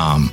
um,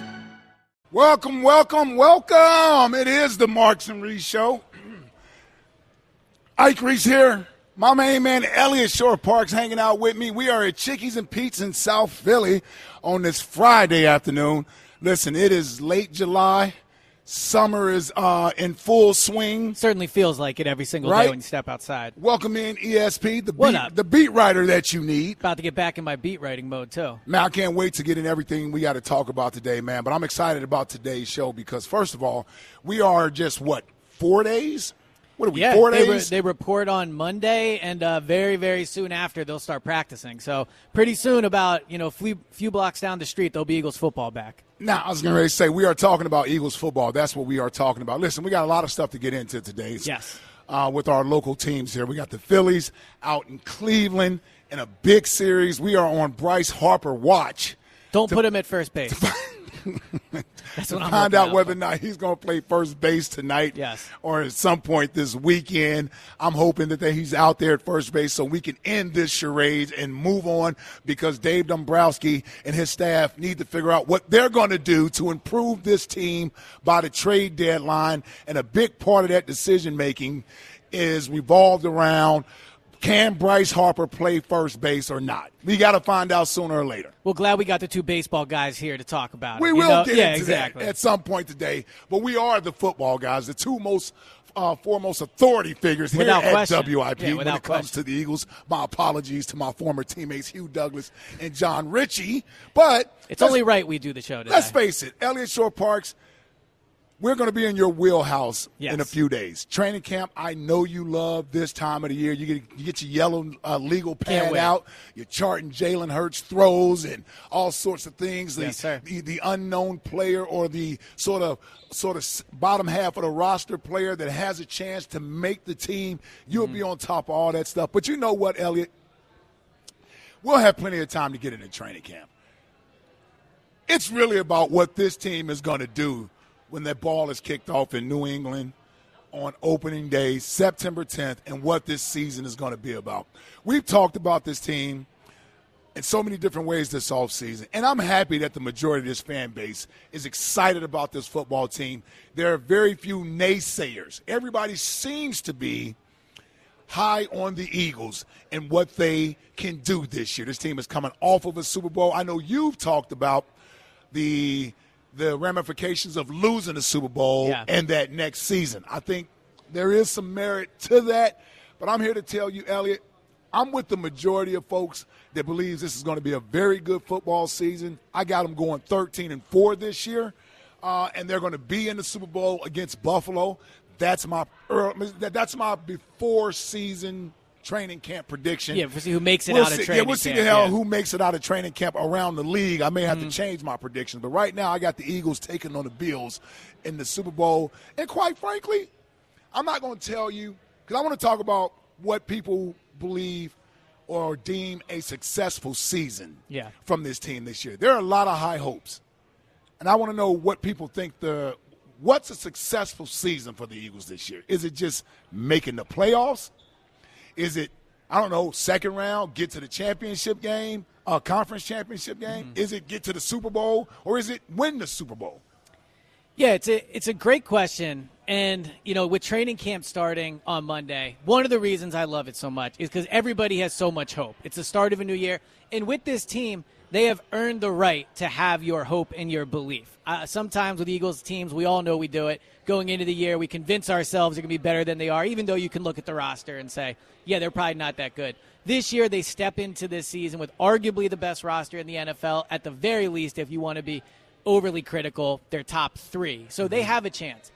Welcome, welcome, welcome. It is the Marks and Reese Show. Ike Reese here. My main man, Eliot Shorr-Parks, hanging out with me. We are at Chickies and Pete's in South Philly on this Friday afternoon. Listen, it is late July. Summer is uh, in full swing. Certainly feels like it every single Right? day when you step outside. Welcome in ESP, the What beat, up? the beat writer that you need. About to get back in my beat writing mode too. Man, I can't wait to get in everything we got to talk about today, man. But I'm excited about today's show because, first of all, we are just what four days? What are we? Yeah, four they, re- days. they report on Monday, and uh, very, very soon after they'll start practicing. So pretty soon, about you know, few, few blocks down the street, there'll be Eagles football back. Now, I was going to say we are talking about Eagles football. That's what we are talking about. Listen, we got a lot of stuff to get into today. Yes. Uh, with our local teams here, we got the Phillies out in Cleveland in a big series. We are on Bryce Harper watch. Don't put him at first base. That's to what find out out whether or not he's going to play first base tonight Yes. or at some point this weekend. I'm hoping that he's out there at first base so we can end this charade and move on because Dave Dombrowski and his staff need to figure out what they're going to do to improve this team by the trade deadline. And a big part of that decision making is revolved around can Bryce Harper play first base or not? We got to find out sooner or later. Well, glad we got the two baseball guys here to talk about it. We will know? get yeah, into exactly. that at some point today. But we are the football guys, the two most uh, foremost authority figures here Without at question. WIP Yeah, when it comes question. to the Eagles. My apologies to my former teammates Hugh Douglas and Jon Ritchie. But it's only right we do the show today. Let's face it, Eliot Shorr-Parks. We're going to be in your wheelhouse Yes. in a few days. Training camp, I know you love this time of the year. You get, you get your yellow uh, legal pad out. You're charting Jalen Hurts throws and all sorts of things. The, Yes, sir. the, the unknown player or the sort of sort of bottom half of the roster player that has a chance to make the team. You'll Mm-hmm. be on top of all that stuff. But you know what, Eliot? We'll have plenty of time to get into training camp. It's really about what this team is going to do when that ball is kicked off in New England on opening day, September 10th, and what this season is going to be about. We've talked about this team in so many different ways this offseason. And I'm happy that the majority of this fan base is excited about this football team. There are very few naysayers. Everybody seems to be high on the Eagles and what they can do this year. This team is coming off of a Super Bowl. I know you've talked about the the ramifications of losing the Super Bowl Yeah. and that next season. I think there is some merit to that, but I'm here to tell you, Eliot, I'm with the majority of folks that believes this is going to be a very good football season. I got them going 13 and 4 this year, uh, and they're going to be in the Super Bowl against Buffalo. That's my that's my before season training camp prediction. Yeah, we'll see who makes it We'll out of see- training Yeah, we'll see camp, the hell yeah. who makes it out of training camp around the league. I may have Mm-hmm. to change my predictions, but right now I got the Eagles taking on the Bills in the Super Bowl. And quite frankly, I'm not going to tell you because I want to talk about what people believe or deem a successful season Yeah. from this team this year. There are a lot of high hopes, and I want to know what people think the what's a successful season for the Eagles this year. Is it just making the playoffs? Is it I don't know second round, get to the championship game, uh, conference championship game? Mm-hmm. Is it get to the Super Bowl, or is it win the Super Bowl? Yeah, it's a it's a great question, and you know, with training camp starting on Monday, one of the reasons I love it so much is because everybody has so much hope. It's the start of a new year, and with this team, they have earned the right to have your hope and your belief. Uh, sometimes with Eagles teams, we all know we do it. Going into the year, we convince ourselves they're going to be better than they are, even though you can look at the roster and say, yeah, they're probably not that good. This year, they step into this season with arguably the best roster in the NFL, at the very least, if you want to be overly critical, they're top three. So they have a chance.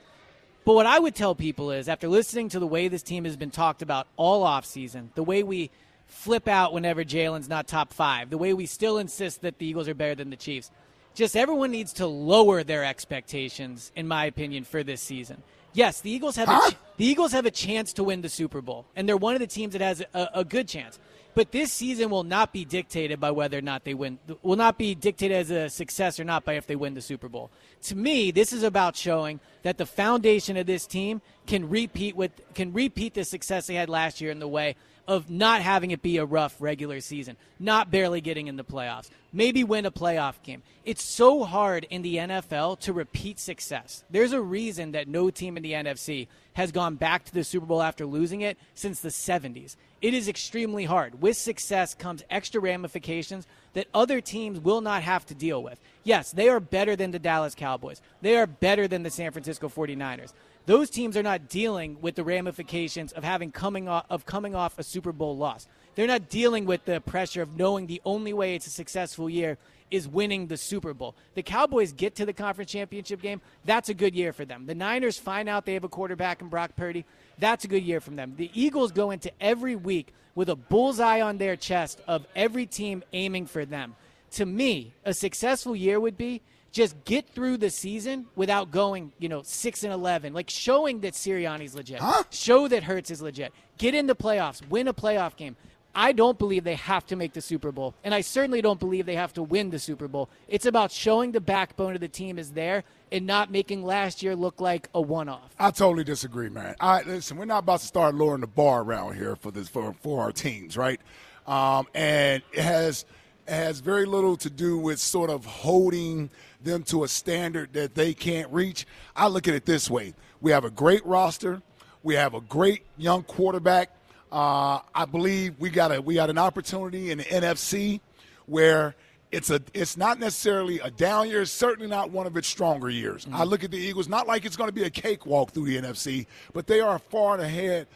But what I would tell people is after listening to the way this team has been talked about all offseason, the way we flip out whenever Jalen's not top five, the way we still insist that the Eagles are better than the Chiefs, just everyone needs to lower their expectations, in my opinion, for this season. Yes, the Eagles have huh? a, the Eagles have a chance to win the Super Bowl, and they're one of the teams that has a, a good chance. But this season will not be dictated by whether or not they win. Will not be dictated as a success or not by if they win the Super Bowl. To me, this is about showing that the foundation of this team can repeat with can repeat the success they had last year in the way of not having it be a rough regular season, not barely getting in the playoffs, maybe win a playoff game. It's so hard in the NFL to repeat success. There's a reason that no team in the NFC has gone back to the Super Bowl after losing it since the 70s. It is extremely hard. With success comes extra ramifications that other teams will not have to deal with. Yes, they are better than the Dallas Cowboys. They are better than the San Francisco 49ers those teams are not dealing with the ramifications of having coming off, of coming off a Super Bowl loss. They're not dealing with the pressure of knowing the only way it's a successful year is winning the Super Bowl. The Cowboys get to the conference championship game. That's a good year for them. The Niners find out they have a quarterback in Brock Purdy. That's a good year from them. The Eagles go into every week with a bullseye on their chest of every team aiming for them. To me, a successful year would be just get through the season without going, you know, six and eleven. Like showing that Sirianni's legit. Huh? Show that Hurts is legit. Get in the playoffs. Win a playoff game. I don't believe they have to make the Super Bowl, and I certainly don't believe they have to win the Super Bowl. It's about showing the backbone of the team is there and not making last year look like a one-off. I totally disagree, man. I listen. We're not about to start lowering the bar around here for this for for our teams, right? Um, and it has it has very little to do with sort of holding them to a standard that they can't reach. I look at it this way we have a great roster, we have a great young quarterback. Uh, I believe we got a we got an opportunity in the NFC where it's a it's not necessarily a down year. It's certainly not one of its stronger years. Mm-hmm. I look at the Eagles not like it's going to be a cakewalk through the NFC, but they are far and ahead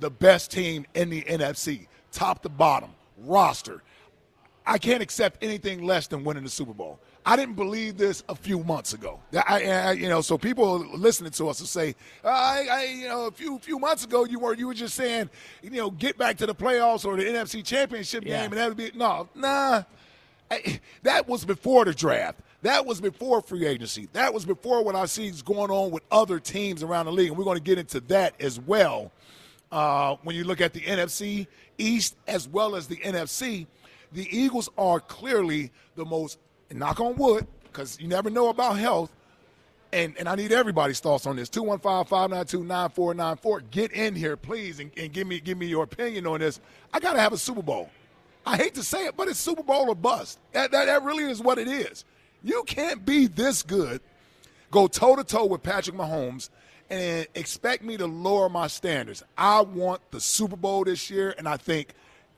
the best team in the NFC, top to bottom roster. I can't accept anything less than winning the Super Bowl. I didn't believe this a few months ago. I, I you know, so people listening to us will say, I, I, you know, a few few months ago you were you were just saying, you know, get back to the playoffs or the NFC Championship yeah. game, and that would be no, nah. I, that was before the draft. That was before free agency. That was before what I see is going on with other teams around the league, and we're going to get into that as well. Uh, when you look at the NFC East as well as the NFC, the Eagles are clearly the most and knock on wood, because you never know about health. And, and I need everybody's thoughts on this. 215-592-9494. Get in here, please, and, and give me give me your opinion on this. I got to have a Super Bowl. I hate to say it, but it's Super Bowl or bust. That, that, that really is what it is. You can't be this good, go toe to toe with Patrick Mahomes, and expect me to lower my standards. I want the Super Bowl this year, and I think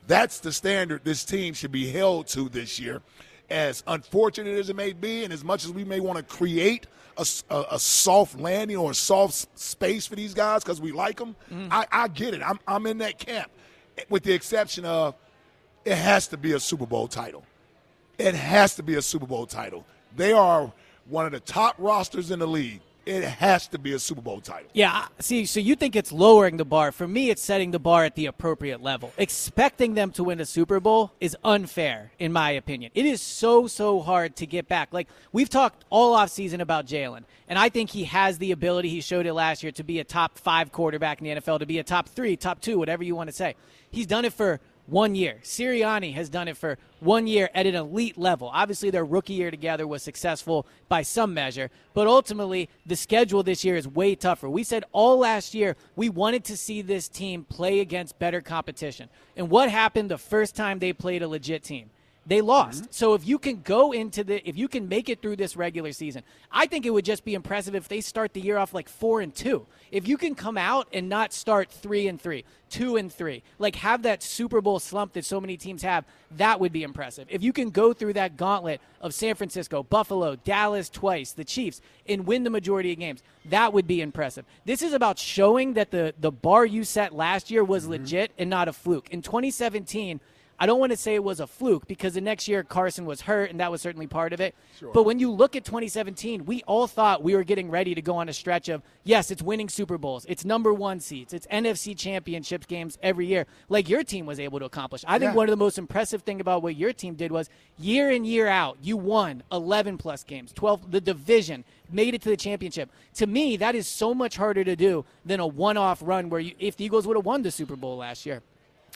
that's the standard this team should be held to this year as unfortunate as it may be, and as much as we may want to create a, a, a soft landing or a soft space for these guys because we like them, mm-hmm. I, I get it. I'm, I'm in that camp, with the exception of it has to be a Super Bowl title. It has to be a Super Bowl title. They are one of the top rosters in the league it has to be a Super Bowl title. Yeah, see, so you think it's lowering the bar. For me, it's setting the bar at the appropriate level. Expecting them to win a Super Bowl is unfair, in my opinion. It is so, so hard to get back. Like, we've talked all off season about Jalen, and I think he has the ability, he showed it last year, to be a top five quarterback in the NFL, to be a top three, top two, whatever you want to say. He's done it for one year. Sirianni has done it for one year at an elite level. Obviously, their rookie year together was successful by some measure, but ultimately, the schedule this year is way tougher. We said all last year we wanted to see this team play against better competition. And what happened the first time they played a legit team? They lost. Mm-hmm. So if you can go into the, if you can make it through this regular season, I think it would just be impressive if they start the year off like four and two. If you can come out and not start three and three, two and three, like have that Super Bowl slump that so many teams have, that would be impressive. If you can go through that gauntlet of San Francisco, Buffalo, Dallas twice, the Chiefs, and win the majority of games, that would be impressive. This is about showing that the the bar you set last year was mm-hmm. legit and not a fluke. In 2017 I don't want to say it was a fluke because the next year Carson was hurt, and that was certainly part of it. Sure. But when you look at 2017, we all thought we were getting ready to go on a stretch of, yes, it's winning Super Bowls, it's number one seeds, it's NFC championships games every year, like your team was able to accomplish. I think yeah. one of the most impressive thing about what your team did was year in, year out, you won 11 plus games, 12, the division, made it to the championship. To me, that is so much harder to do than a one off run where you, if the Eagles would have won the Super Bowl last year.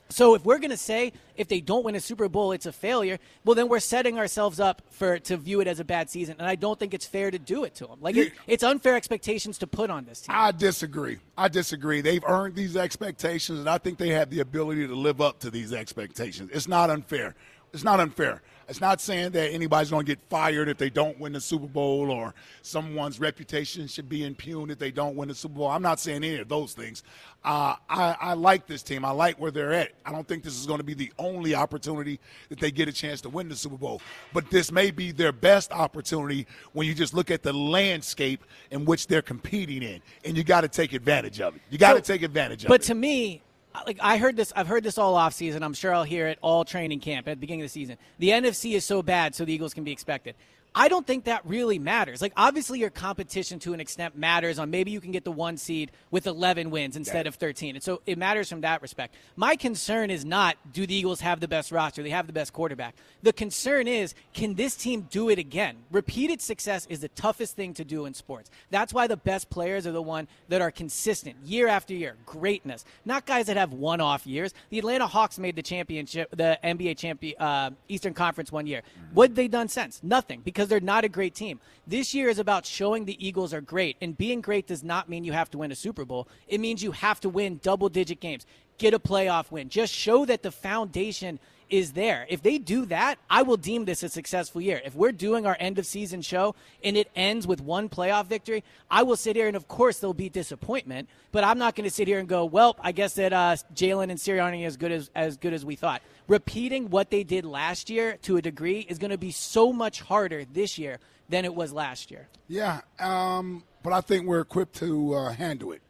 So if we're going to say if they don't win a Super Bowl it's a failure, well then we're setting ourselves up for to view it as a bad season, and I don't think it's fair to do it to them. Like it, it's unfair expectations to put on this team. I disagree. I disagree. They've earned these expectations, and I think they have the ability to live up to these expectations. It's not unfair. It's not unfair. It's not saying that anybody's going to get fired if they don't win the Super Bowl or someone's reputation should be impugned if they don't win the Super Bowl. I'm not saying any of those things. Uh, I, I like this team. I like where they're at. I don't think this is going to be the only opportunity that they get a chance to win the Super Bowl. But this may be their best opportunity when you just look at the landscape in which they're competing in. And you got to take advantage of it. You got to so, take advantage of but it. But to me, like I heard this, I've heard this all off season. I'm sure I'll hear it all training camp at the beginning of the season. The NFC is so bad, so the Eagles can be expected. I don't think that really matters. Like, obviously, your competition to an extent matters on maybe you can get the one seed with 11 wins instead yeah. of 13. And so it matters from that respect. My concern is not do the Eagles have the best roster? They have the best quarterback. The concern is can this team do it again? Repeated success is the toughest thing to do in sports. That's why the best players are the one that are consistent year after year. Greatness. Not guys that have one off years. The Atlanta Hawks made the championship, the NBA champion, uh, Eastern Conference one year. Mm-hmm. What they done since? Nothing because because they're not a great team. This year is about showing the Eagles are great, and being great does not mean you have to win a Super Bowl. It means you have to win double digit games, get a playoff win. Just show that the foundation is there. If they do that, I will deem this a successful year. If we're doing our end of season show and it ends with one playoff victory, I will sit here and of course there'll be disappointment, but I'm not going to sit here and go, well, I guess that uh, Jalen and Sirianni are as good as as good as we thought repeating what they did last year to a degree is going to be so much harder this year than it was last year. Yeah, um, but I think we're equipped to uh, handle it.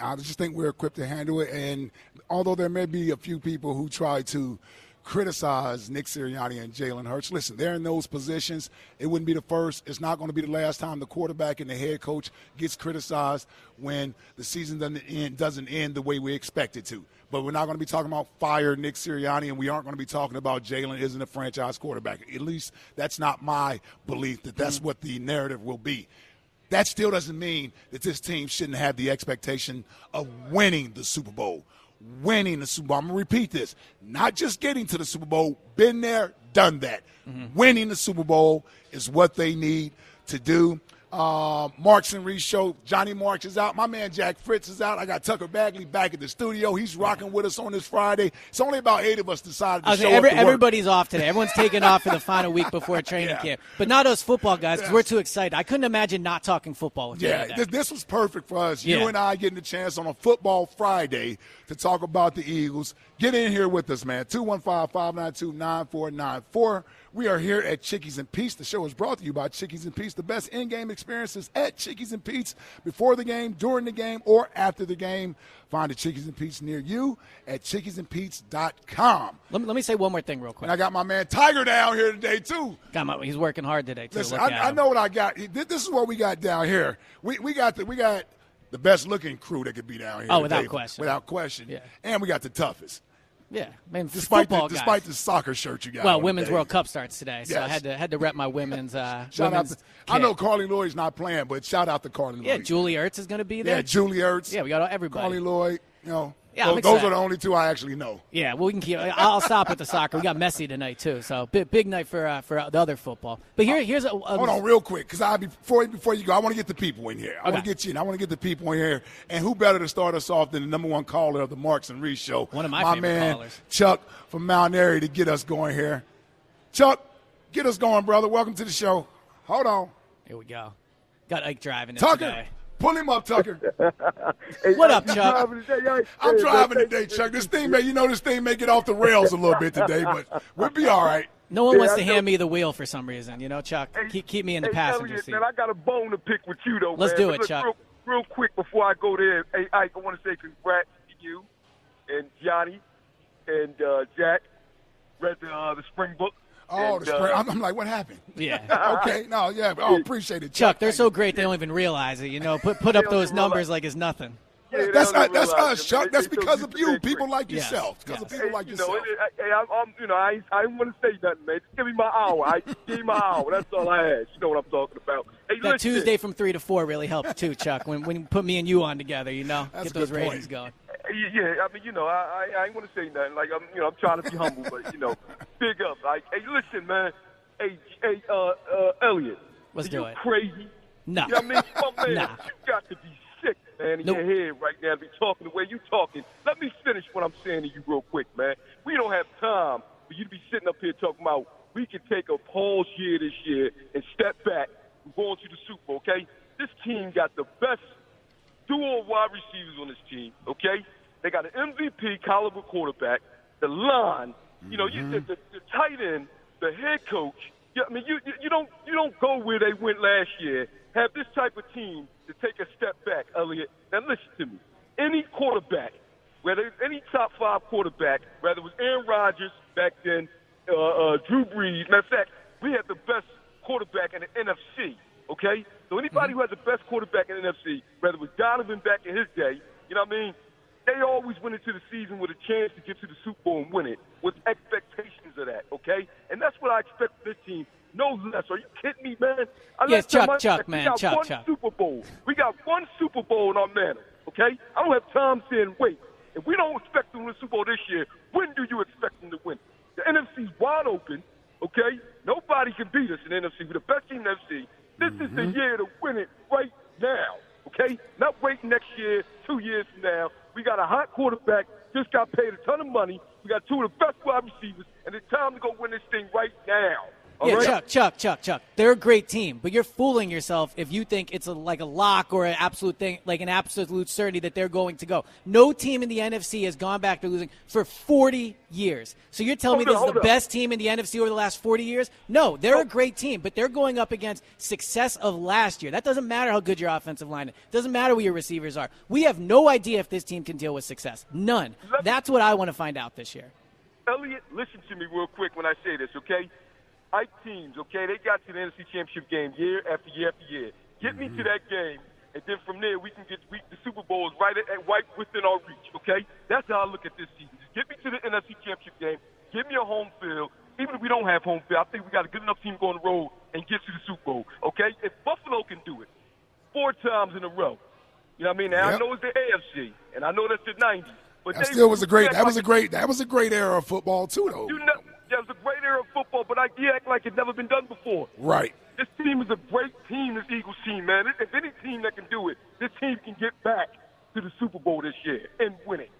I just think we're equipped to handle it. And although there may be a few people who try to criticize Nick Sirianni and Jalen Hurts. Listen, they're in those positions. It wouldn't be the first. It's not going to be the last time the quarterback and the head coach gets criticized when the season doesn't end, doesn't end the way we expect it to. But we're not going to be talking about fire Nick Sirianni, and we aren't going to be talking about Jalen isn't a franchise quarterback. At least that's not my belief that that's mm-hmm. what the narrative will be. That still doesn't mean that this team shouldn't have the expectation of winning the Super Bowl winning the Super Bowl. I'm going to repeat this. Not just getting to the Super Bowl, been there, done that. Mm-hmm. Winning the Super Bowl is what they need to do. Uh, Marks and Reese show. Johnny Marks is out. My man Jack Fritz is out. I got Tucker Bagley back at the studio. He's rocking with us on this Friday. It's only about eight of us decided to okay, show every, up. Everybody's off today. Everyone's taking off for the final week before training yeah. camp. But not us football guys because yes. we're too excited. I couldn't imagine not talking football with yeah, you. Yeah, this, was perfect for us. Yeah. You and I getting the chance on a football Friday to talk about the Eagles. Get in here with us, man. 215 592 9494. We are here at Chickies and Pete's. The show is brought to you by Chickies and Pete's, the best in-game experiences at Chickies and Pete's before the game, during the game, or after the game. Find a Chickies and Pete's near you at chickiesandpete's.com. Let me, let me say one more thing real quick. And I got my man Tiger down here today, too. Got my, he's working hard today, too. Listen, I, I, know what I got. This is what we got down here. We, we got the, we got the best looking crew that could be down here. Oh, today, without question. Without question. Yeah. And we got the toughest. Yeah, I mean, despite the, despite the soccer shirt you got. Well, Women's World Cup starts today, so yes. I had to had to rep my women's. Uh, shout women's out! To, I know Carli Lloyd's not playing, but shout out to Carli Lloyd. Yeah, Julie Ertz is going to be there. Yeah, Julie Ertz. Yeah, we got everybody. Carli Lloyd. You know, yeah, those, those, are the only two I actually know. Yeah, well, we can keep. I'll stop at the soccer. We got Messi tonight too, so big, big night for uh, for the other football. But here, here's a, a hold on real quick, because I before before you go, I want to get the people in here. I okay. want to get you in. I want to get the people in here, and who better to start us off than the number one caller of the Marks and Reese show, one of my, my man callers. Chuck from Mount Airy, to get us going here. Chuck, get us going, brother. Welcome to the show. Hold on. Here we go. Got Ike driving it Tucker, today. Pull him up, Tucker. What up, Chuck? I'm driving today, Chuck. This thing may, you know, this thing may get off the rails a little bit today, but we'll be all right. No one Yeah, wants I to know. hand me the wheel for some reason, you know, Chuck. Hey, keep, keep me in the hey, passenger Eliot, seat. Man, I got a bone to pick with you, though. Let's man. do But it, look, Chuck. Real, real quick before I go there, hey, Ike, I want to say congrats to you and Johnny and uh, Jack. Read the uh, the spring book. Oh, And, the spring. uh, I'm, I'm like, what happened? yeah. Okay, no, yeah. Oh, appreciate it, Chuck, they're so you. great they don't even realize it, you know. Put put up those numbers like it's nothing. yeah, That's they uh, don't that's us, Chuck. That's They- they because of you, people like Yes, yourself. Because of yes. people like you know, yourself. it, it, hey, I'm, I'm, you know, I, ain't- I didn't want to say nothing, man. Just give me my hour. I give me my hour. That's all I ask. You know what I'm talking about. Hey, That listen, Tuesday from three to four really helped too, Chuck. When when you put me and you on together, you know, That's get those good point. ratings going. Yeah, I mean, you know, I, I, I ain't want to say nothing. Like, I'm, you know, I'm trying to be humble, but you know, big up. Like, hey, listen, man. Hey, hey, uh, uh, Eliot. Let's you. Crazy. No. You know what I mean? My man, Nah. you got to be sick, man, in Nope. your head right now to be talking the way you talking. Let me finish what I'm saying to you real quick, man. We don't have time for you to be sitting up here talking about we can take a pause year this year and step back and go on to the Super Bowl, okay? This team got the best dual wide receivers on this team, okay? They got an MVP caliber quarterback, the line, you know, you, the, the, the tight end, the head coach. Yeah, I mean, you, you don't you don't go where they went last year. Have this type of team to take a step back, Eliot. Now listen to me. Any quarterback, whether any top five quarterback, whether it was Aaron Rodgers back then, uh, uh, Drew Brees. Matter of fact, we had the best quarterback in the NFC. Okay, so anybody who has the best quarterback in the NFC, whether it was Donovan back in his day, you know what I mean? They always went into the season with a chance to get to the Super Bowl and win it, with expectations of that. Okay, and that's what I expect from this team. No less. Are you kidding me, man? I Yes, Chuck, un- Chuck, we man, got Chuck, one Chuck. Super Bowl. We got one Super Bowl in our manner. Okay, I don't have time saying wait. If we don't expect them to win the Super Bowl this year, when do you expect them to win? The NFC's wide open. Okay, nobody can beat us in the NFC. We're the best team in the NFC. This is Mm-hmm. the year to win it right now. Okay, not waiting next year, two years from now. We got a hot quarterback. Just got paid a ton of money. We got two of the best wide receivers, and it's time to go win this thing right now. All yeah, right? Chuck, Chuck, Chuck, Chuck. They're a great team, but you're fooling yourself if you think it's a, like a lock or an absolute thing, like an absolute certainty that they're going to go. No team in the NFC has gone back to losing for 40 years. So you're telling Hold me on, this is the on. best team in the NFC over the last 40 years? No, they're a great team, but they're going up against success of last year. That doesn't matter how good your offensive line is. Doesn't matter what your receivers are. We have no idea if this team can deal with success. None. That's what I want to find out this year. Eliot, listen to me real quick when I say this, okay? Ike teams, okay, they got to the NFC Championship game year after year after year. Get me to mm-hmm. that game, and then from there we can get we, the Super Bowl is right at, at right within our reach, okay? That's how I look at this season. Just get me to the NFC Championship game. Give me a home field. Even if we don't have home field, I think we got a good enough team going to go the road and get to the Super Bowl, okay? If Buffalo can do it four times in a row, you know what I mean? Now, I know it's the AFC, and I know that's the 90s. But That still was a great. That was a great. That was a great era of football too, though. You know, there's a great era of football, but I you act like it's never been done before. Right. This team is a great team, this Eagles team, man. If any team that can do it, this team can get back to the Super Bowl this year and win it.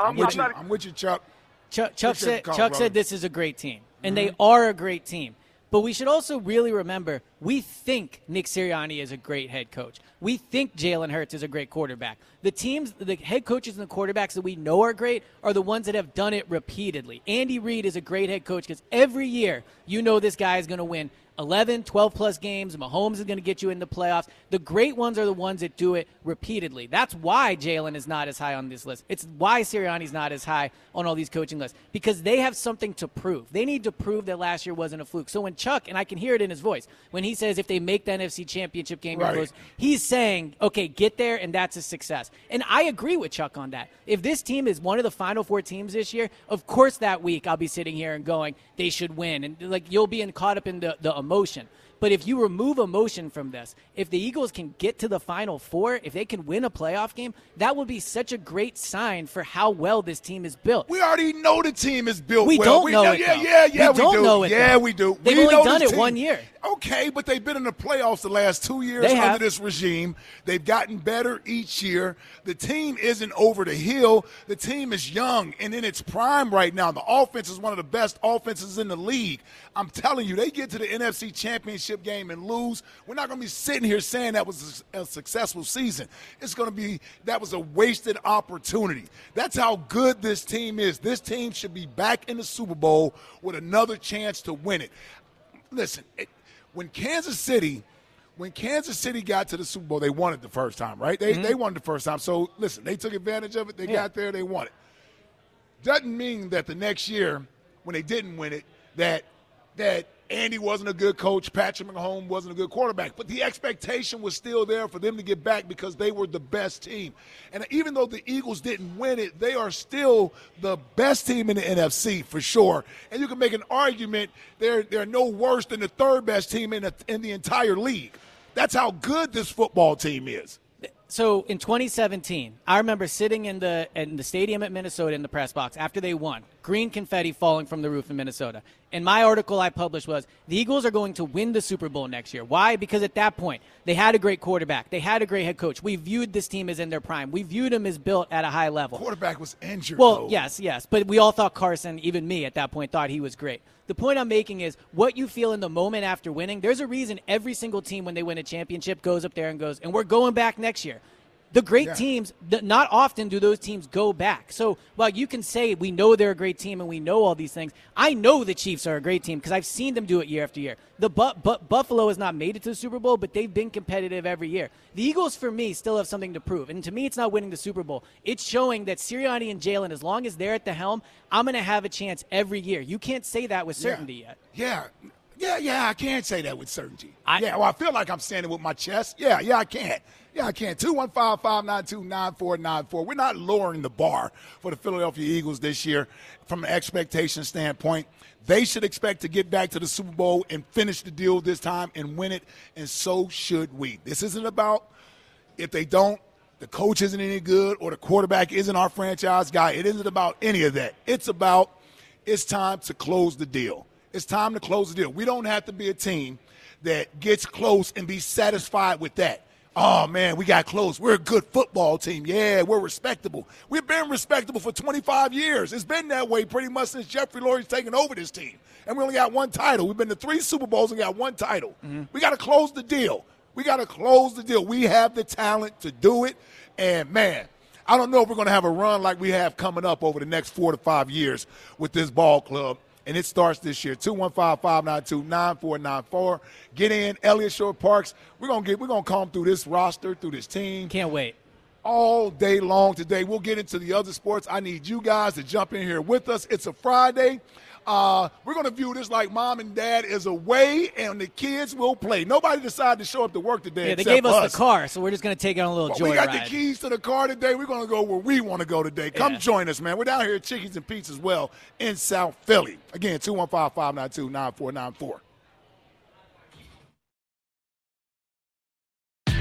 I'm, I'm with you. not, I'm with you, Chuck. Chuck, Chuck said call, Chuck said this is a great team, and they mm-hmm. are a great team. But we should also really remember we think Nick Sirianni is a great head coach. We think Jalen Hurts is a great quarterback. The teams, the head coaches and the quarterbacks that we know are great are the ones that have done it repeatedly. Andy Reid is a great head coach because every year you know this guy is going to win 11, 12 plus games. Mahomes is going to get you in the playoffs. The great ones are the ones that do it repeatedly. That's why Jalen is not as high on this list. It's why Sirianni's not as high on all these coaching lists because they have something to prove. They need to prove that last year wasn't a fluke. So when Chuck, and I can hear it in his voice, when he says if they make the NFC championship game, Right. close, he's saying, okay, get there and that's a success. And I agree with Chuck on that. If this team is one of the final four teams this year, of course that week I'll be sitting here and going, they should win. And like you'll be in, caught up in the, the emotion. But if you remove emotion from this, if the Eagles can get to the Final Four, if they can win a playoff game, that would be such a great sign for how well this team is built. We already know the team is built We well. don't know know, it, Yeah, though. yeah, yeah. We don't do. know it, Yeah, though. we do. They've we only done it team. one year. Okay, but they've been in the playoffs the last two years They under have. this regime. They've gotten better each year. The team isn't over the hill. The team is young and in its prime right now. The offense is one of the best offenses in the league. I'm telling you, they get to the NFC Championship game and lose. We're not going to be sitting here saying that was a, a successful season. It's going to be that was a wasted opportunity. That's how good this team is. This team should be back in the Super Bowl with another chance to win it. Listen, it, when Kansas City when Kansas City got to the Super Bowl, they won it the first time, right? They, mm-hmm. they won it the first time. So listen, they took advantage of it. They got there, they won it. Doesn't mean that the next year, when they didn't win it, that that Andy wasn't a good coach, Patrick Mahomes wasn't a good quarterback. But the expectation was still there for them to get back because they were the best team. And even though the Eagles didn't win it, they are still the best team in the NFC for sure. And you can make an argument they're they're no worse than the third best team in the, in the entire league. That's how good this football team is. So in 2017, I remember sitting in the in the stadium at Minnesota in the press box after they won, green confetti falling from the roof in Minnesota. And my article I published was the Eagles are going to win the Super Bowl next year. Why? Because at that point they had a great quarterback, they had a great head coach. We viewed this team as in their prime. We viewed them as built at a high level. Quarterback was injured. Well, though. yes, yes. But we all thought Carson, even me at that point, thought he was great. The point I'm making is what you feel in the moment after winning. There's a reason every single team, when they win a championship, goes up there and goes, and we're going back next year. The great Yeah. teams, not often do those teams go back. So while you can say we know they're a great team and we know all these things, I know the Chiefs are a great team because I've seen them do it year after year. The bu- bu- Buffalo has not made it to the Super Bowl, but they've been competitive every year. The Eagles, for me, still have something to prove. And to me, it's not winning the Super Bowl. It's showing that Sirianni and Jalen, as long as they're at the helm, I'm going to have a chance every year. You can't say that with certainty yeah. yet. Yeah. Yeah, yeah, I can't say that with certainty. I- yeah, well, I feel like I'm standing with my chest. Yeah, yeah, I can. Yeah, I can. 215 592 9494. We're not lowering the bar for the Philadelphia Eagles this year from an expectation standpoint. They should expect to get back to the Super Bowl and finish the deal this time and win it, and so should we. This isn't about if they don't, the coach isn't any good or the quarterback isn't our franchise guy. It isn't about any of that. It's about it's time to close the deal. It's time to close the deal. We don't have to be a team that gets close and be satisfied with that. Oh man, we got close. We're a good football team. Yeah, we're respectable. We've been respectable for 25 years. It's been that way pretty much since Jeffrey Lurie's taken over this team. And we only got one title. We've been to three Super Bowls and got one title. Mm-hmm. We got to close the deal. We got to close the deal. We have the talent to do it. And man, I don't know if we're going to have a run like we have coming up over the next four to five years with this ball club. And it starts this year. 215-592-9494. Get in, Eliot Shorr-Parks. We're gonna get we're gonna comb through this roster, through this team Can't wait. all day long today. We'll get into the other sports. I need you guys to jump in here with us. It's a Friday. Uh, we're going to view this like mom and dad is away and the kids will play. Nobody decided to show up to work today. Yeah, they gave us, us the car, so we're just going to take it on a little Well, joyride. we got the keys to the car today. We're going to go where we want to go today. Come Yeah. join us, man. We're down here at Chickies and Pete's as well in South Philly. Again, 215 592 9494.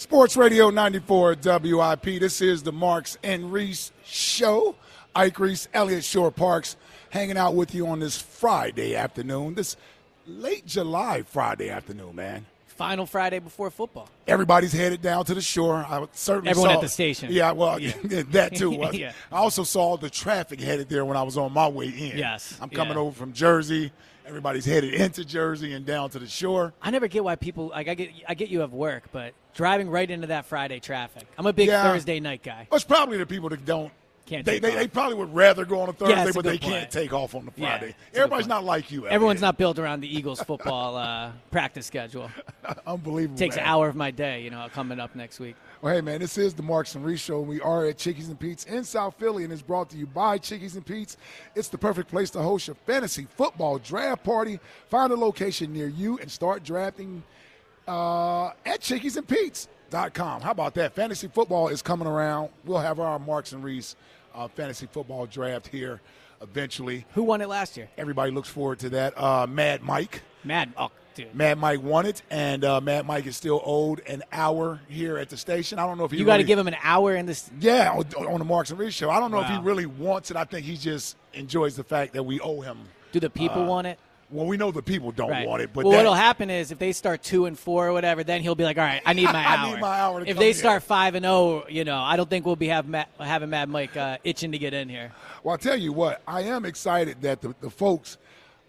Sports Radio 94 WIP. This is the Marks and Reese Show. Ike Reese, Eliot Shorr-Parks, hanging out with you on this Friday afternoon, this late July Friday afternoon, man. Final Friday before football. Everybody's headed down to the shore. I certainly Everyone saw, at the station. Yeah, well, Yeah. that too. Was. Yeah. I also saw the traffic headed there when I was on my way in. Yes, I'm coming yeah. over from Jersey. Everybody's headed into Jersey and down to the shore. I never get why people like I get I get you have work, but driving right into that Friday traffic. I'm a big Yeah. Thursday night guy. Well, it's probably the people that don't Can't They, they, they probably would rather go on a Thursday, a but they point. can't take off on the Friday. good Everybody's not like you. Everyone's not built around the Eagles football uh, practice schedule. unbelievable. It Takes man. an hour of my day, you know, coming up next week. Well, hey, man, this is the Marks and Reese Show. We are at Chickies and Pete's in South Philly, and it's brought to you by Chickies and Pete's. It's the perfect place to host your fantasy football draft party. Find a location near you and start drafting uh, at chickiesandpete's.com. How about that? Fantasy football is coming around. We'll have our Marks and Reese uh, fantasy football draft here eventually. Who won it last year? Everybody looks forward to that. Uh, Mad Mike. Mad. Oh, dude. Mad Mike won it, and uh, Mad Mike is still owed an hour here at the station. I don't know if he You got to give him an hour in this. yeah, on, on the Marks and Reese show. I don't know if he really wants it. I think he just enjoys the fact that we owe him. Do the people want it? Well, we know the people don't Right. want it, but well, that- what'll happen is if they start two and four or whatever, then he'll be like, "All right, I need my I hour." need my hour to if they here. start five and zero, you know, I don't think we'll be have Matt, having Mad Mike uh, itching to get in here. Well, I'll tell you what, I am excited that the, the folks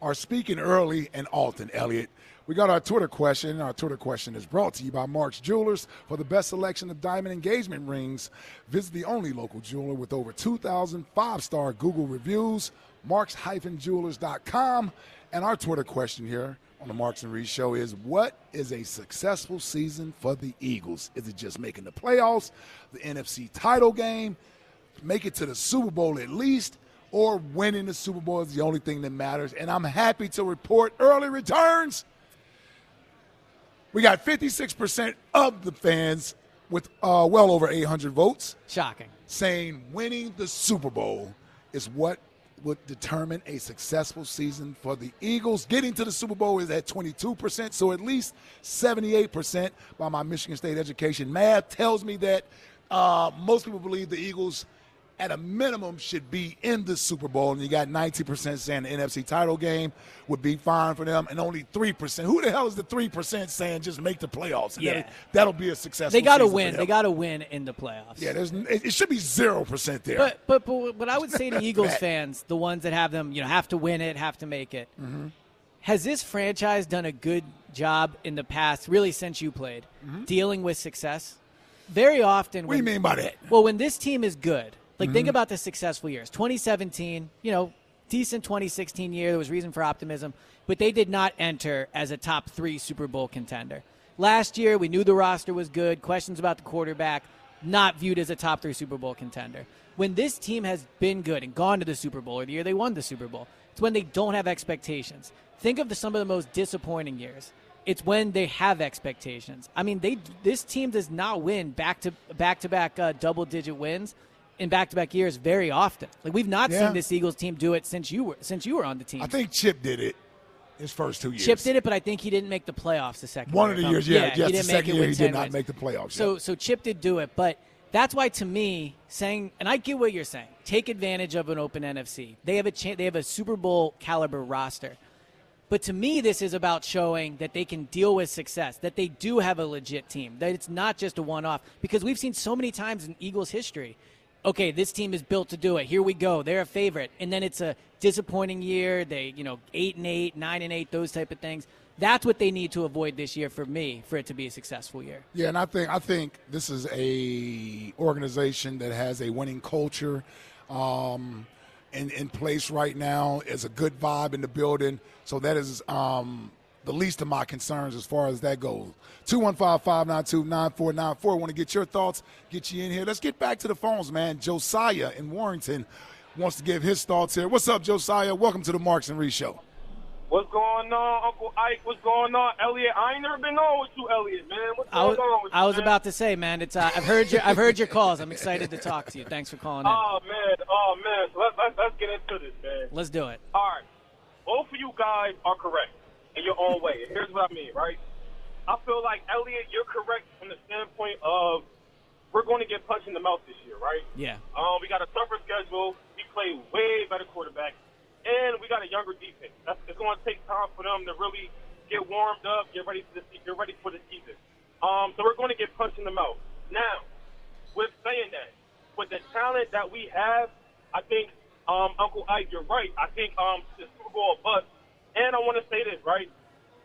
are speaking early and often, Eliot. We got our Twitter question. Our Twitter question is brought to you by Mark's Jewelers. For the best selection of diamond engagement rings, visit the only local jeweler with over 2,000 five star Google reviews, marks-jewelers.com. And our Twitter question here on the Marks and Reese show is what is a successful season for the Eagles? Is it just making the playoffs, the NFC title game, make it to the Super Bowl at least, or winning the Super Bowl is the only thing that matters. And I'm happy to report early returns. We got 56% of the fans with uh, well over 800 votes Shocking. saying winning the Super Bowl is what would determine a successful season for the Eagles. Getting to the Super Bowl is at 22%, so at least 78% by my Michigan State education. Math tells me that uh, most people believe the Eagles, at a minimum, should be in the Super Bowl. And you got 90% saying the NFC title game would be fine for them, and only 3%. Who the hell is the 3% saying just make the playoffs? And Yeah. that'll, be a successful They got to win. They got to win in the playoffs. Yeah, there's it, should be zero percent there. But, but but what I would say to Eagles fans, the ones that have them, you know, have to win it, have to make it. Mm-hmm. Has this franchise done a good job in the past, really since you played, dealing with success? Very often. Mm-hmm. what do you mean by that? Well, when this team is good, like Mm-hmm. think about the successful years. 2017, you know, decent 2016 year. There was reason for optimism, but they did not enter as a top three Super Bowl contender. Last year, we knew the roster was good. Questions about the quarterback, not viewed as a top three Super Bowl contender. When this team has been good and gone to the Super Bowl, or the year they won the Super Bowl, it's when they don't have expectations. Think of the, some of the most disappointing years. It's when they have expectations. I mean, they this team does not win back to back to back uh, double digit wins in back to back years very often. Like we've not Yeah. seen this Eagles team do it since you were since you were on the team. I think Chip did it his first two years. Chip did it, but I think he didn't make the playoffs the second One year, of the years, yeah, he just the didn't make second year he did not wins. make the playoffs, So yeah. so Chip did do it, but that's why to me saying, and I get what you're saying. Take advantage of an open NFC. They have a chance. They have a Super Bowl caliber roster. But to me, this is about showing that they can deal with success, that they do have a legit team, that it's not just a one off. Because we've seen so many times in Eagles history okay, this team is built to do it. Here we go. They're a favorite. And then it's a disappointing year. They, you know, 8 and 8, 9 and 8, those type of things. That's what they need to avoid this year for me for it to be a successful year. Yeah, and I think I think this is a organization that has a winning culture um, in in place right now. Is a good vibe in the building. So that is um, the least of my concerns as far as that goes. 215-592-9494. Want to get your thoughts, get you in here. Let's get back to the phones, man. Josiah in Warrington wants to give his thoughts here. What's up, Josiah? Welcome to the Marks and Reese Show. What's going on, Uncle Ike? What's going on, Eliot? I ain't never been on with you, Eliot, man. What's I going was, on with you, I was man? about to say, man, it's uh, I've heard your I've heard your calls. I'm excited to talk to you. Thanks for calling in. Oh man, oh man. So let's, let's let's get into this, man. Let's do it. All right, both of you guys are correct in your own way. And here's what I mean, right? I feel like Eliot, you're correct from the standpoint of we're going to get punched in the mouth this year, right? Yeah. Um, we got a tougher schedule. We play way better quarterback, and we got a younger defense. That's, it's going to take time for them to really get warmed up, get ready for the get ready for the season. Um, so we're going to get punched in the mouth. Now, with saying that, with the talent that we have, I think um, Uncle Ike, you're right. I think um, the Super Bowl bust. And I want to say this, right?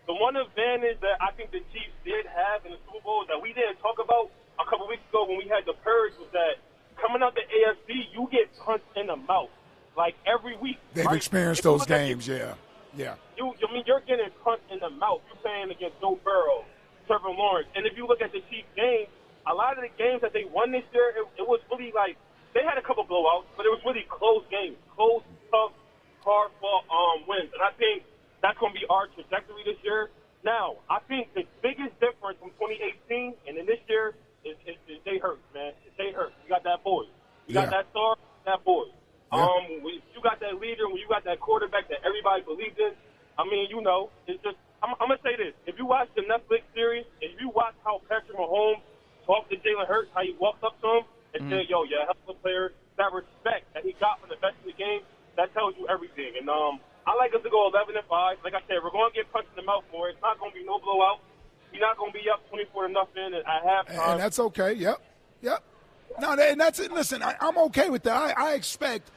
The one advantage that I think the Chiefs did have in the Super Bowl that we didn't talk about a couple weeks ago when we had the purge was that coming out the AFC, you get punched in the mouth like every week. They've right? experienced those games, yeah. Yeah. you, I mean, you're getting punched in the mouth. You're playing against Joe Burrow, Trevor Lawrence, and if you look at the Chiefs game, a lot of the games that they won this year, it, it was really like they had a couple blowouts, but it was really close games, close, tough, hard fought um, wins, and I think that's going to be our trajectory this year. Now, I think the biggest difference from 2018 and then this year is, is, is Jay Hurts, man. It's Jay Hurts. You got that boy. You got Yeah. that star, that boy. Yeah. Um, when you got that leader, when you got that quarterback that everybody believes in, I mean, you know, it's just. I'm, I'm gonna say this: if you watch the Netflix series, if you watch how Patrick Mahomes talked to Jalen Hurts, how he walked up to him and said, "Yo, you're a hell of a player," that respect that he got from the best of the game, that tells you everything. And um, I like us to go 11 and five. Like I said, we're going to get punched in the mouth for it. It's not going to be no blowout. You're not going to be up 24 to nothing at halftime. And that's okay. Yep. Yep. No, and that's it. Listen, I, I'm okay with that. I, I expect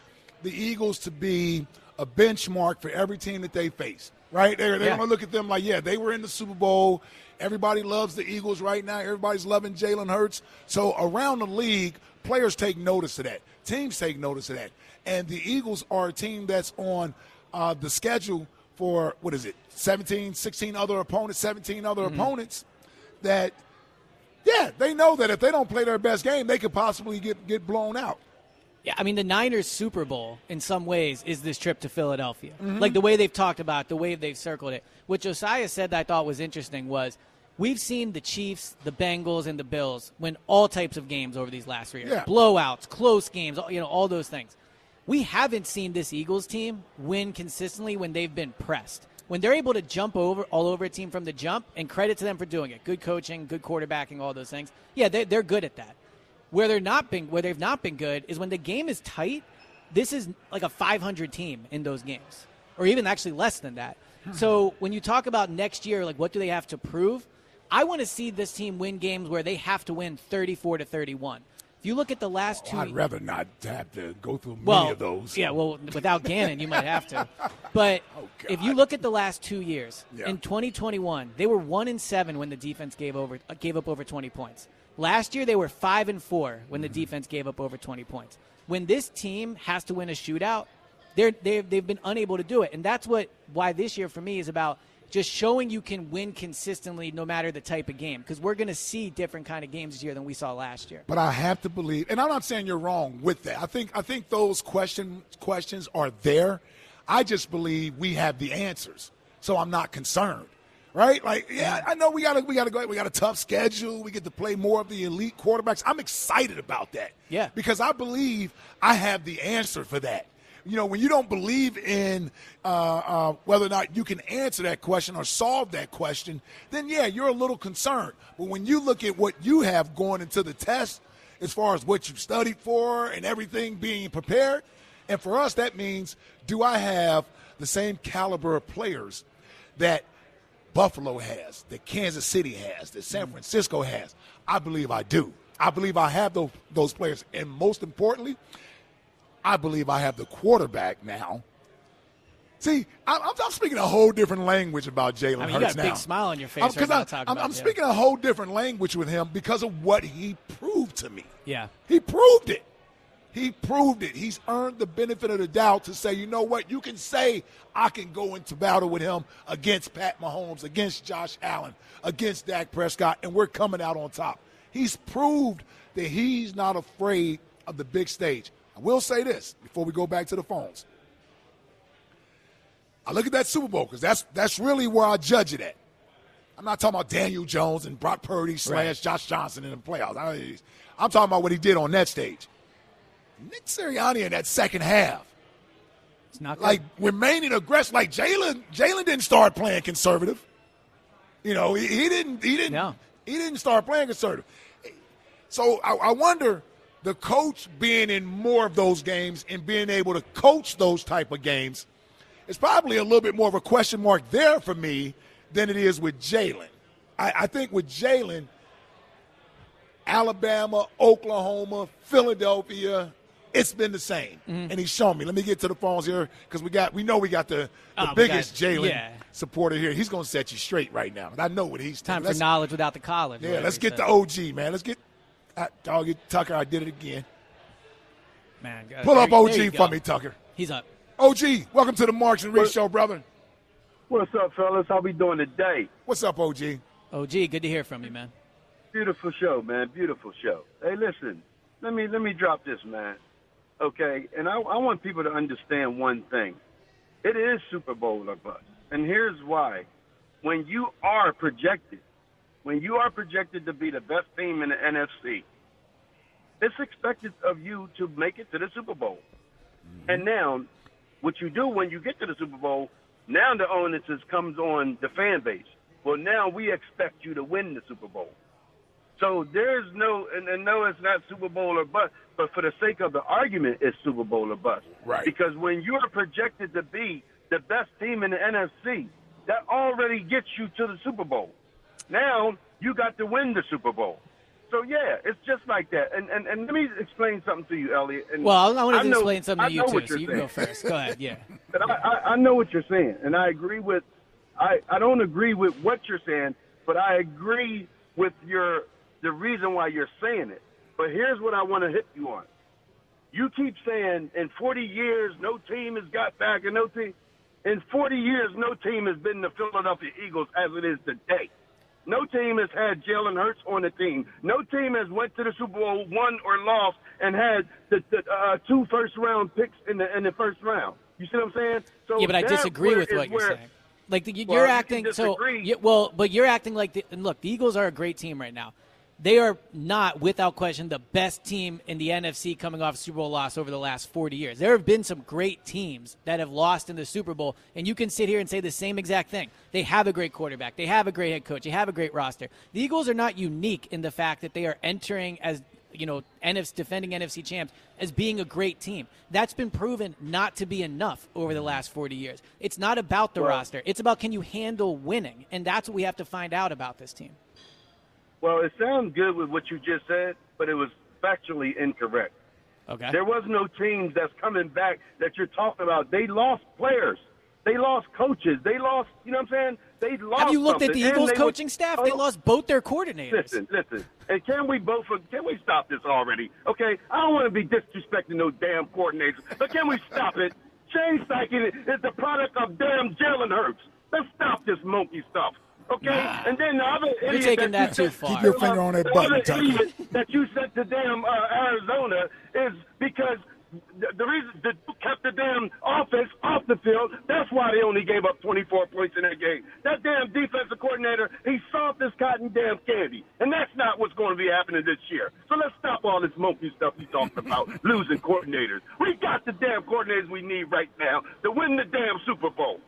the Eagles to be a benchmark for every team that they face. Right? They're, they're Yeah. going to look at them like, yeah, they were in the Super Bowl. Everybody loves the Eagles right now. Everybody's loving Jalen Hurts. So around the league, players take notice of that. Teams take notice of that. And the Eagles are a team that's on uh, the schedule for, what is it, 17, 16 other opponents, 17 other opponents that yeah, they know that if they don't play their best game, they could possibly get get blown out. Yeah, I mean the Niners Super Bowl in some ways is this trip to Philadelphia. Like the way they've talked about, it, the way they've circled it. What Josiah said that I thought was interesting was we've seen the Chiefs, the Bengals, and the Bills win all types of games over these last three years. Yeah. Blowouts, close games, you know, all those things. We haven't seen this Eagles team win consistently when they've been pressed. When they're able to jump over all over a team from the jump, and credit to them for doing it. Good coaching, good quarterbacking, all those things. Yeah, they're, they're good at that. Where they're not been where they've not been good is when the game is tight. This is like a 500 team in those games, or even actually less than that. Hmm. So when you talk about next year, like what do they have to prove? I want to see this team win games where they have to win 34 to 31. If you look at the last two, I'd rather not have to go through many well, of those. yeah, well, without Gannon, you might have to. But if you look at the last two years, Yeah. in 2021, they were one in seven when the defense gave over uh, gave up over 20 points. Last year, they were five and four when the defense gave up over 20 points. When this team has to win a shootout, they're they've, they've been unable to do it, and that's what why this year for me is about just showing you can win consistently no matter the type of game because we're going to see different kind of games this year than we saw last year. But I have to believe, and I'm not saying you're wrong with that. I think I think those question questions are there. I just believe we have the answers, so I'm not concerned. Right? Like, yeah, I know we got to we got to go. We got a tough schedule. We get to play more of the elite quarterbacks. I'm excited about that. Yeah. because I believe I have the answer for that. You know, when you don't believe in uh, uh, whether or not you can answer that question or solve that question, then yeah, you're a little concerned. But when you look at what you have going into the test, as far as what you've studied for and everything being prepared, and for us, that means do I have the same caliber of players that Buffalo has, that Kansas City has, that San Francisco has? I believe I do. I believe I have those, those players. And most importantly, I believe I have the quarterback now. See, I'm, I'm- I'm speaking a whole different language about Jalen I mean, you Hurts got a now. big smile on your face I'm, right now I, talking I'm, about I'm it, yeah. speaking a whole different language with him because of what he proved to me. Yeah. He proved it. He proved it. He's earned the benefit of the doubt to say, you know what, you can say I can go into battle with him against Pat Mahomes, against Josh Allen, against Dak Prescott, and we're coming out on top. He's proved that he's not afraid of the big stage. I will say this before we go back to the phones. I look at that Super Bowl because that's that's really where I judge it at. I'm not talking about Daniel Jones and Brock Purdy slash Josh Johnson in the playoffs. I, I'm talking about what he did on that stage. Nick Sirianni in that second half, It's not good. like remaining aggressive. Like Jalen, Jalen didn't start playing conservative. You know, he, he didn't. He didn't. No. He didn't start playing conservative. So I, I wonder the coach being in more of those games and being able to coach those type of games is probably a little bit more of a question mark there for me than it is with Jalen. I, I think with Jalen, Alabama, Oklahoma, Philadelphia, it's been the same, Mm-hmm. and he's shown me. Let me get to the phones here because we got we know we got the, the Oh, biggest Jalen yeah. supporter here. He's going to set you straight right now. And I know what he's Time for knowledge without the college. Yeah, let's get said. the OG man. Let's get uh, dog it, Tucker. I did it again. Man, Pull up OG you for go. me, Tucker. He's up. OG, welcome to the Marks and Reese Show, brother. What's up, fellas? How we doing today? What's up, OG? OG, good to hear from you, man. Beautiful show, man. Beautiful show. Hey, listen. Let me let me drop this, man. Okay, and I, I want people to understand one thing. It is Super Bowl or bust, and here's why. When you are projected, when you are projected to be the best team in the NFC, it's expected of you to make it to the Super Bowl. Mm-hmm. And now, what you do when you get to the Super Bowl, now the onus is comes on the fan base. Well, now we expect you to win the Super Bowl. So there's no, and, and no, it's not Super Bowl or bust, but for the sake of the argument, it's Super Bowl or bust. Right. Because when you're projected to be the best team in the NFC, that already gets you to the Super Bowl. Now you got to win the Super Bowl. So yeah, it's just like that. And and, and let me explain something to you, Eliot. And Well, I want to explain something to you too, so you can go first. Go ahead. Yeah. But I, I, I know what you're saying, and I agree with. I, I don't agree with what you're saying, but I agree with your the reason why you're saying it. But here's what I want to hit you on. You keep saying in 40 years no team has got back, and no team. In 40 years, no team has been the Philadelphia Eagles as it is today. No team has had Jalen Hurts on the team. No team has went to the Super Bowl, won or lost, and had the, the uh, two first round picks in the in the first round. You see what I'm saying? So Yeah, but I disagree with what you're saying. Like the, you're you can acting so. Yeah, well, but you're acting like the, and look, the Eagles are a great team right now. They are not, without question, the best team in the NFC coming off Super Bowl loss over the last 40 years. There have been some great teams that have lost in the Super Bowl, and you can sit here and say the same exact thing. They have a great quarterback, they have a great head coach, they have a great roster. The Eagles are not unique in the fact that they are entering as you know, NFC, defending NFC champs as being a great team. That's been proven not to be enough over the last 40 years. It's not about the Well- roster. It's about can you handle winning, and that's what we have to find out about this team. Well, it sounds good with what you just said, but it was factually incorrect. Okay. There was no teams that's coming back that you're talking about. They lost players. They lost coaches. They lost, you know what I'm saying? They lost Have you looked at the Eagles coaching staff? Oh, They lost both their coordinators. Listen, listen. And can we both can we stop this already? Okay, I don't want to be disrespecting no damn coordinators, but can we stop it? Shane Steichen is the product of damn Jalen Hurts. Let's stop this monkey stuff. Okay, and then the other You're idiot taking that, that you too sent- far. Keep your finger on that the button, other idiot that you sent to damn uh, Arizona is because the, the reason the Duke kept the damn offense off the field. That's why they only gave up 24 points in that game. That damn defensive coordinator, he's soft as cotton damn candy, and that's not what's going to be happening this year. So let's stop all this monkey stuff you talking about losing coordinators. We got the damn coordinators we need right now to win the damn Super Bowl.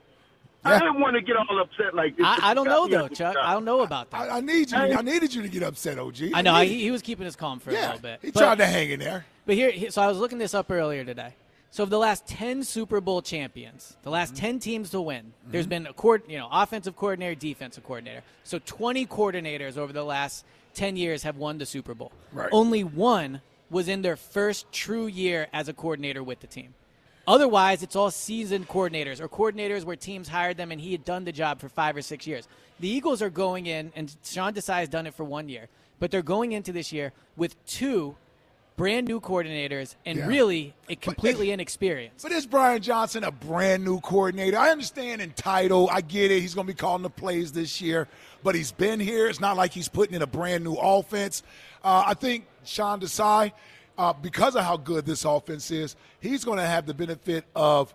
I didn't want to get all upset like this. I, I don't know though, Chuck. upset. I don't know about that. I, I need you. Hey. I needed you to get upset, OG. I know need he, he was keeping his calm for a little bit. he But- tried to hang in there. But here, so I was looking this up earlier today. So of the last ten Super Bowl champions, the last Mm-hmm. ten teams to win, there's been a court, you know, offensive coordinator, defensive coordinator. So 20 coordinators over the last 10 years have won the Super Bowl. Right. Only one was in their first true year as a coordinator with the team. Otherwise, it's all seasoned coordinators or coordinators where teams hired them and he had done the job for five or six years. The Eagles are going in, and Sean Desai has done it for one year, but they're going into this year with two brand new coordinators and Yeah. really a completely inexperienced. But is Brian Johnson a brand new coordinator? I understand in title. I get it. He's going to be calling the plays this year, but he's been here. It's not like he's putting in a brand new offense. Uh, I think Sean Desai, uh, because of how good this offense is, he's going to have the benefit of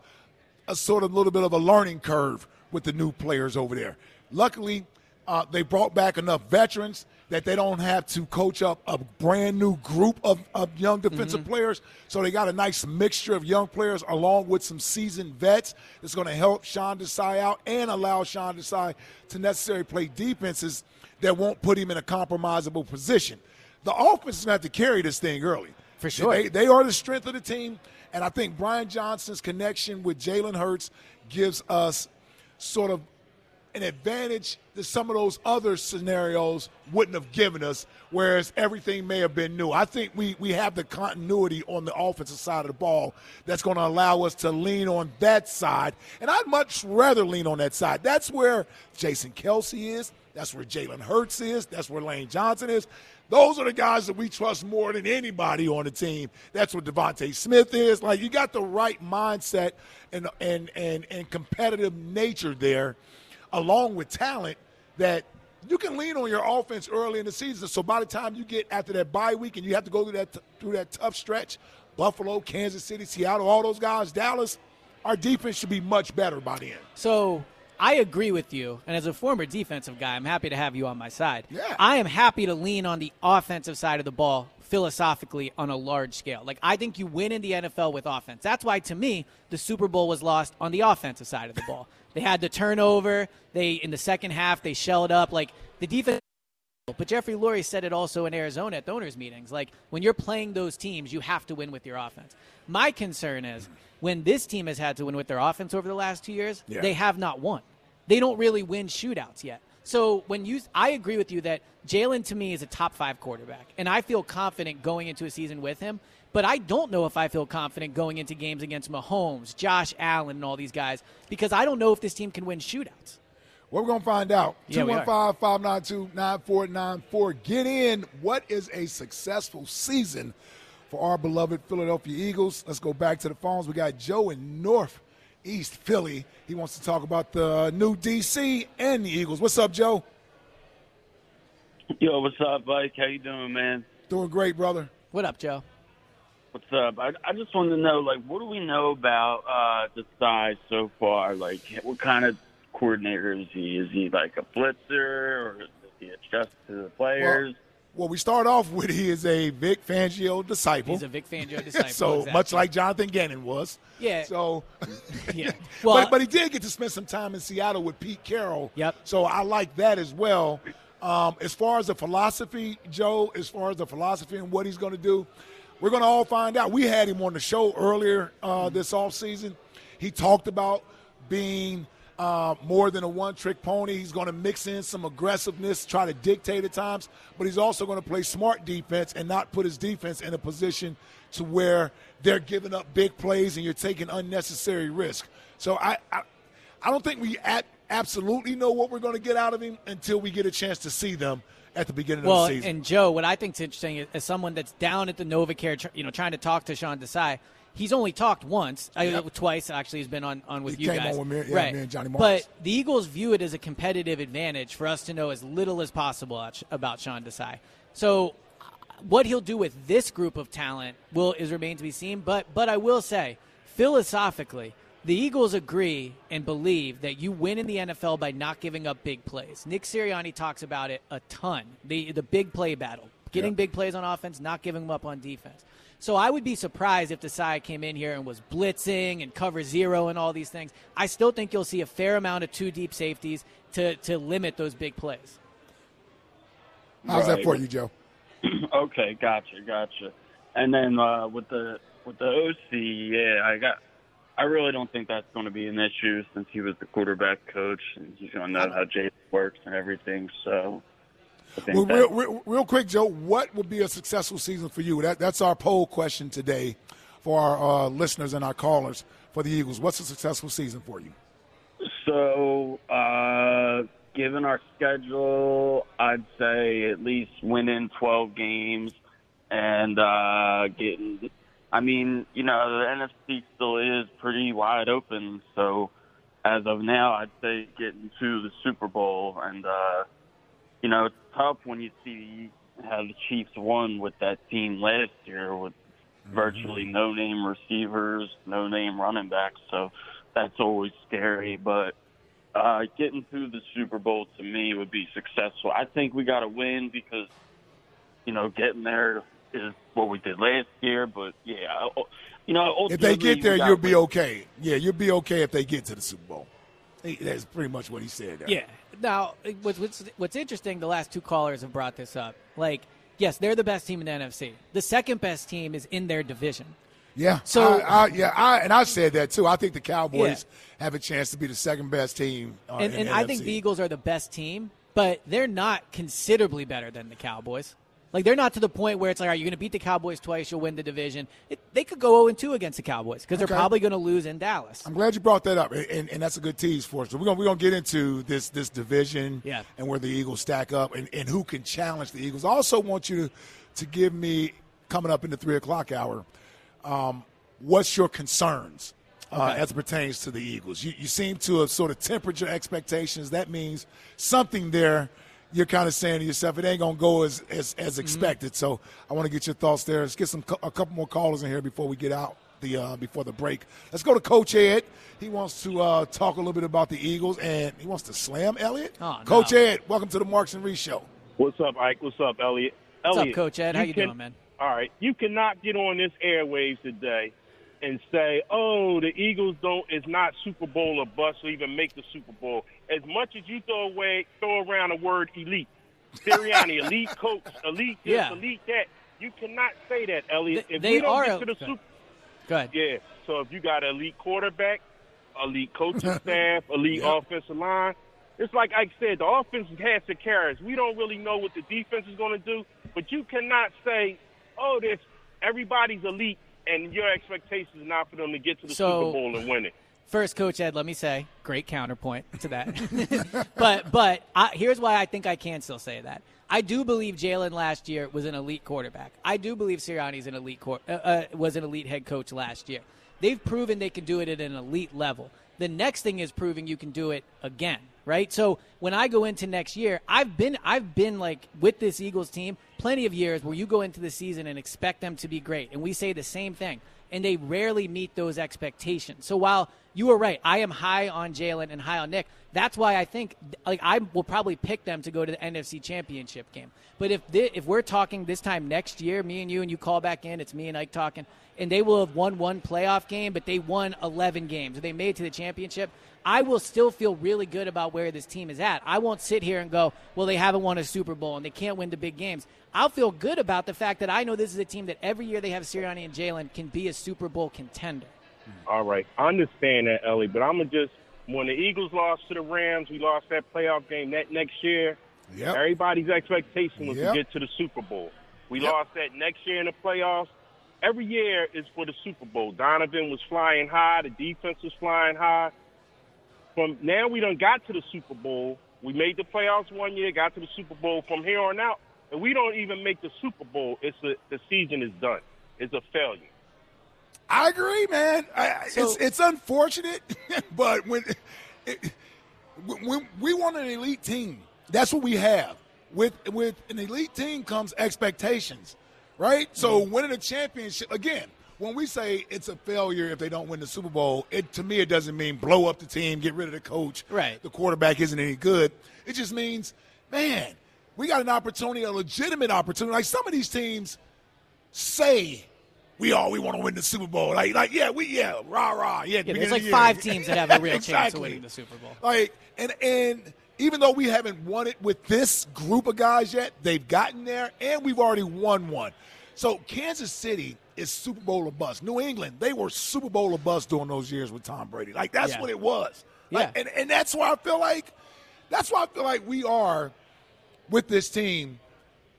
a sort of little bit of a learning curve with the new players over there. Luckily, uh, they brought back enough veterans that they don't have to coach up a brand new group of, of young defensive players. So they got a nice mixture of young players along with some seasoned vets that's going to help Sean Desai out and allow Sean Desai to necessarily play defenses that won't put him in a compromisable position. The offense is going to have to carry this thing early. For sure. They, they are the strength of the team. And I think Brian Johnson's connection with Jalen Hurts gives us sort of an advantage that some of those other scenarios wouldn't have given us, whereas everything may have been new. I think we, we have the continuity on the offensive side of the ball that's going to allow us to lean on that side. And I'd much rather lean on that side. That's where Jason Kelce is. That's where Jalen Hurts is. That's where Lane Johnson is. Those are the guys that we trust more than anybody on the team. That's what DeVonta Smith is. Like you got the right mindset and and and and competitive nature there, along with talent that you can lean on your offense early in the season. So by the time you get after that bye week and you have to go through that through that tough stretch, Buffalo, Kansas City, Seattle, all those guys, Dallas, our defense should be much better by the end. So I agree with you. And as a former defensive guy, I'm happy to have you on my side. Yeah. I am happy to lean on the offensive side of the ball philosophically on a large scale. Like, I think you win in the NFL with offense. That's why, to me, the Super Bowl was lost on the offensive side of the ball. They had the turnover. They, in the second half, they shelled up. Like, the defense. But Jeffrey Lurie said it also in Arizona at the owners' meetings. Like, when you're playing those teams, you have to win with your offense. My concern is when this team has had to win with their offense over the last two years, Yeah. they have not won. They don't really win shootouts yet. So when you, I agree with you that Jalen to me is a top five quarterback, and I feel confident going into a season with him. But I don't know if I feel confident going into games against Mahomes, Josh Allen, and all these guys because I don't know if this team can win shootouts. Well, we're going to find out. Yeah, 215 592 9494. Get in. What is a successful season for our beloved Philadelphia Eagles? Let's go back to the phones. We got Joe in Northeast Philly. He wants to talk about the new DC and the Eagles. What's up, Joe? Yo, what's up, Mike? How you doing, man? Doing great, brother. What up, Joe? What's up? I, I just wanted to know, like, what do we know about uh, the size so far? Like, what kind of coordinator is he? Is he like a blitzer, or does he adjust to the players? Well, we start off with he is a Vic Fangio disciple. He's a Vic Fangio disciple. so exactly. much like Jonathan Gannon was. Yeah. So, yeah. but, but he did get to spend some time in Seattle with Pete Carroll. Yep. So I like that as well. Um, as far as the philosophy, Joe, as far as the philosophy and what he's going to do, we're going to all find out. We had him on the show earlier uh, this offseason. He talked about being uh, more than a one trick pony. He's going to mix in some aggressiveness, try to dictate at times, but he's also going to play smart defense and not put his defense in a position to where they're giving up big plays and you're taking unnecessary risk. So I, I, I don't think we at, absolutely know what we're going to get out of him until we get a chance to see them at the beginning well, of the season. Well, and Joe, what I think is interesting is, as someone that's down at the NovaCare, you know, trying to talk to Sean Desai, he's only talked once, I, Yep. twice actually. He's been on, on with He you guys, with me- yeah, right? me Johnny Morris. but the Eagles view it as a competitive advantage for us to know as little as possible about Sean Desai. So, uh, what he'll do with this group of talent will is remain to be seen. But but I will say, philosophically, the Eagles agree and believe that you win in the NFL by not giving up big plays. Nick Sirianni talks about it a ton. The the big play battle, getting big plays on offense, not giving them up on defense. So I would be surprised if Desai came in here and was blitzing and cover zero and all these things. I still think you'll see a fair amount of two deep safeties to, to limit those big plays. How's that for you, Joe? okay, gotcha, gotcha. And then uh, with the with the OC, yeah, I got. I really don't think that's going to be an issue since he was the quarterback coach and he's going to know how Jay works and everything. So, I think Well, real, real, real quick, Joe, what would be a successful season for you? That, that's our poll question today for our uh, listeners and our callers for the Eagles. What's a successful season for you? So, uh, given our schedule, I'd say at least winning 12 games and uh, getting. I mean, you know, the NFC still is pretty wide open. So, as of now, I'd say getting to the Super Bowl. And, uh, you know, it's tough when you see how the Chiefs won with that team last year with virtually no name receivers, no name running backs. So that's always scary. But uh, getting to the Super Bowl to me would be successful. I think we got to win because, you know, getting there is what we did last year. But yeah, you know, If they get there, you'll be win. okay. Yeah, you'll be okay if they get to the Super Bowl. That's pretty much what he said there. Yeah. Now, what's, what's what's interesting? The last two callers have brought this up. Like, yes, they're the best team in the NFC. The second best team is in their division. Yeah. So- I, I, yeah, I, and I said that too. I think the Cowboys have a chance to be the second best team. Uh, and and I think the Eagles are the best team, but they're not considerably better than the Cowboys. Like they're not to the point where it's like, all right, you're going to beat the Cowboys twice, you'll win the division. It, they could go 0 2 against the Cowboys because Okay. they're probably going to lose in Dallas. I'm glad you brought that up, and, and that's a good tease for us. So we're gonna we're gonna get into this this division, Yeah. and where the Eagles stack up, and, and who can challenge the Eagles. I also want you to to give me coming up in the three o'clock hour. Um, what's your concerns uh, as it pertains to the Eagles? You, you seem to have sort of tempered your expectations. That means something there. You're kind of saying to yourself, it ain't gonna go as as, Mm-hmm. expected. So I want to get your thoughts there. Let's get some a couple more callers in here before we get out the uh, before the break. Let's go to Coach Ed. He wants to uh, talk a little bit about the Eagles and he wants to slam Eliot. Oh, no. Coach Ed, welcome to the Marks and Reese Show. What's up, Ike? What's up, Eliot? What's up, Eliot, Coach Ed? How you can- doing, man? All right, you cannot get on this airwaves today and say, "Oh, the Eagles don't is not Super Bowl or bust or even make the Super Bowl." As much as you throw away throw around the word elite, Sirianni, elite coach, elite this, Yeah. elite that, you cannot say that, Eliot. They- if they are get to the. Super, Go ahead. yeah. So if you got an elite quarterback, elite coaching staff, elite Yep. offensive line, it's like I said, the offense has to carry us. We don't really know what the defense is going to do, but you cannot say, "Oh, this everybody's elite," and your expectations is not for them to get to the So- Super Bowl and win it. First, Coach Ed, let me say, great counterpoint to that. but but I, here's why I think I can still say that. I do believe Jalen last year was an elite quarterback. I do believe Sirianni's an elite quar- uh, uh, was an elite head coach last year. They've proven they can do it at an elite level. The next thing is proving you can do it again, right? So when I go into next year, I've been I've been like with this Eagles team plenty of years where you go into the season and expect them to be great, and we say the same thing, and they rarely meet those expectations. So while you were right, I am high on Jalen and high on Nick. That's why I think like I will probably pick them to go to the NFC Championship game. But if thi- if we're talking this time next year, me and you and you call back in, it's me and Ike talking, and they will have won one playoff game, but they won 11 games. They made it to the championship. I will still feel really good about where this team is at. I won't sit here and go, well, they haven't won a Super Bowl and they can't win the big games. I'll feel good about the fact that I know this is a team that every year they have Sirianni and Jalen can be a Super Bowl contender. Hmm. All right, I understand that, Ellie, but I'm gonna just when the Eagles lost to the Rams, we lost that playoff game that next year. Yep. Everybody's expectation was Yep. to get to the Super Bowl. We Yep. lost that next year in the playoffs. Every year is for the Super Bowl. Donovan was flying high. The defense was flying high. From now, we done got to the Super Bowl. We made the playoffs one year, got to the Super Bowl. From here on out, and we don't even make the Super Bowl. It's a, the season is done. It's a failure. I agree, man. I, I- So- it's it's unfortunate, but when it, when we want an elite team, that's what we have. With with an elite team comes expectations, right? So Mm-hmm. winning a championship again. When we say it's a failure if they don't win the Super Bowl, it to me it doesn't mean blow up the team, get rid of the coach. Right. The quarterback isn't any good. It just means, man, we got an opportunity, a legitimate opportunity. Like some of these teams say we all we want to win the Super Bowl. Like, like yeah, we yeah, rah rah, yeah. Yeah, there's like the five teams that have a real chance of Exactly. winning the Super Bowl. Like, and and even though we haven't won it with this group of guys yet, they've gotten there, and we've already won one. So Kansas City is Super Bowl or bust. New England, they were Super Bowl or bust during those years with Tom Brady. Like that's Yeah. what it was. Like, Yeah. and and that's why I feel like that's why I feel like we are with this team.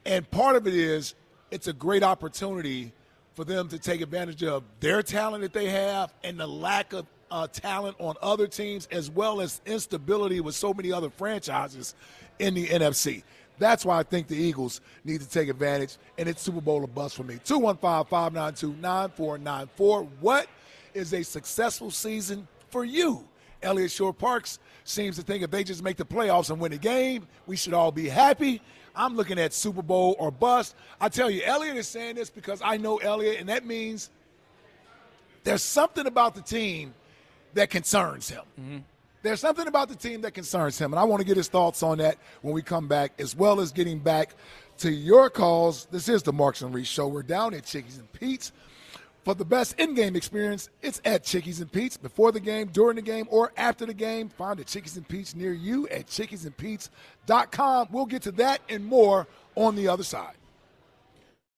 And part of it is it's a great opportunity for them to take advantage of their talent that they have and the lack of uh, talent on other teams, as well as instability with so many other franchises in the NFC. That's why I think the Eagles need to take advantage, and it's Super Bowl or bust for me. 215 592 9494. What is a successful season for you? Eliot Shorr-Parks seems to think if they just make the playoffs and win the game, we should all be happy. I'm looking at Super Bowl or bust. I tell you, Eliot is saying this because I know Eliot, and that means there's something about the team that concerns him. Mm-hmm. There's something about the team that concerns him, and I want to get his thoughts on that when we come back, as well as getting back to your calls. This is the Marks and Reese Show. We're down at Chickies and Pete's. For the best in-game experience, it's at Chickies and Pete's before the game, during the game, or after the game. Find a Chickies and Pete's near you at chickiesandpete's.com. We'll get to that and more on the other side.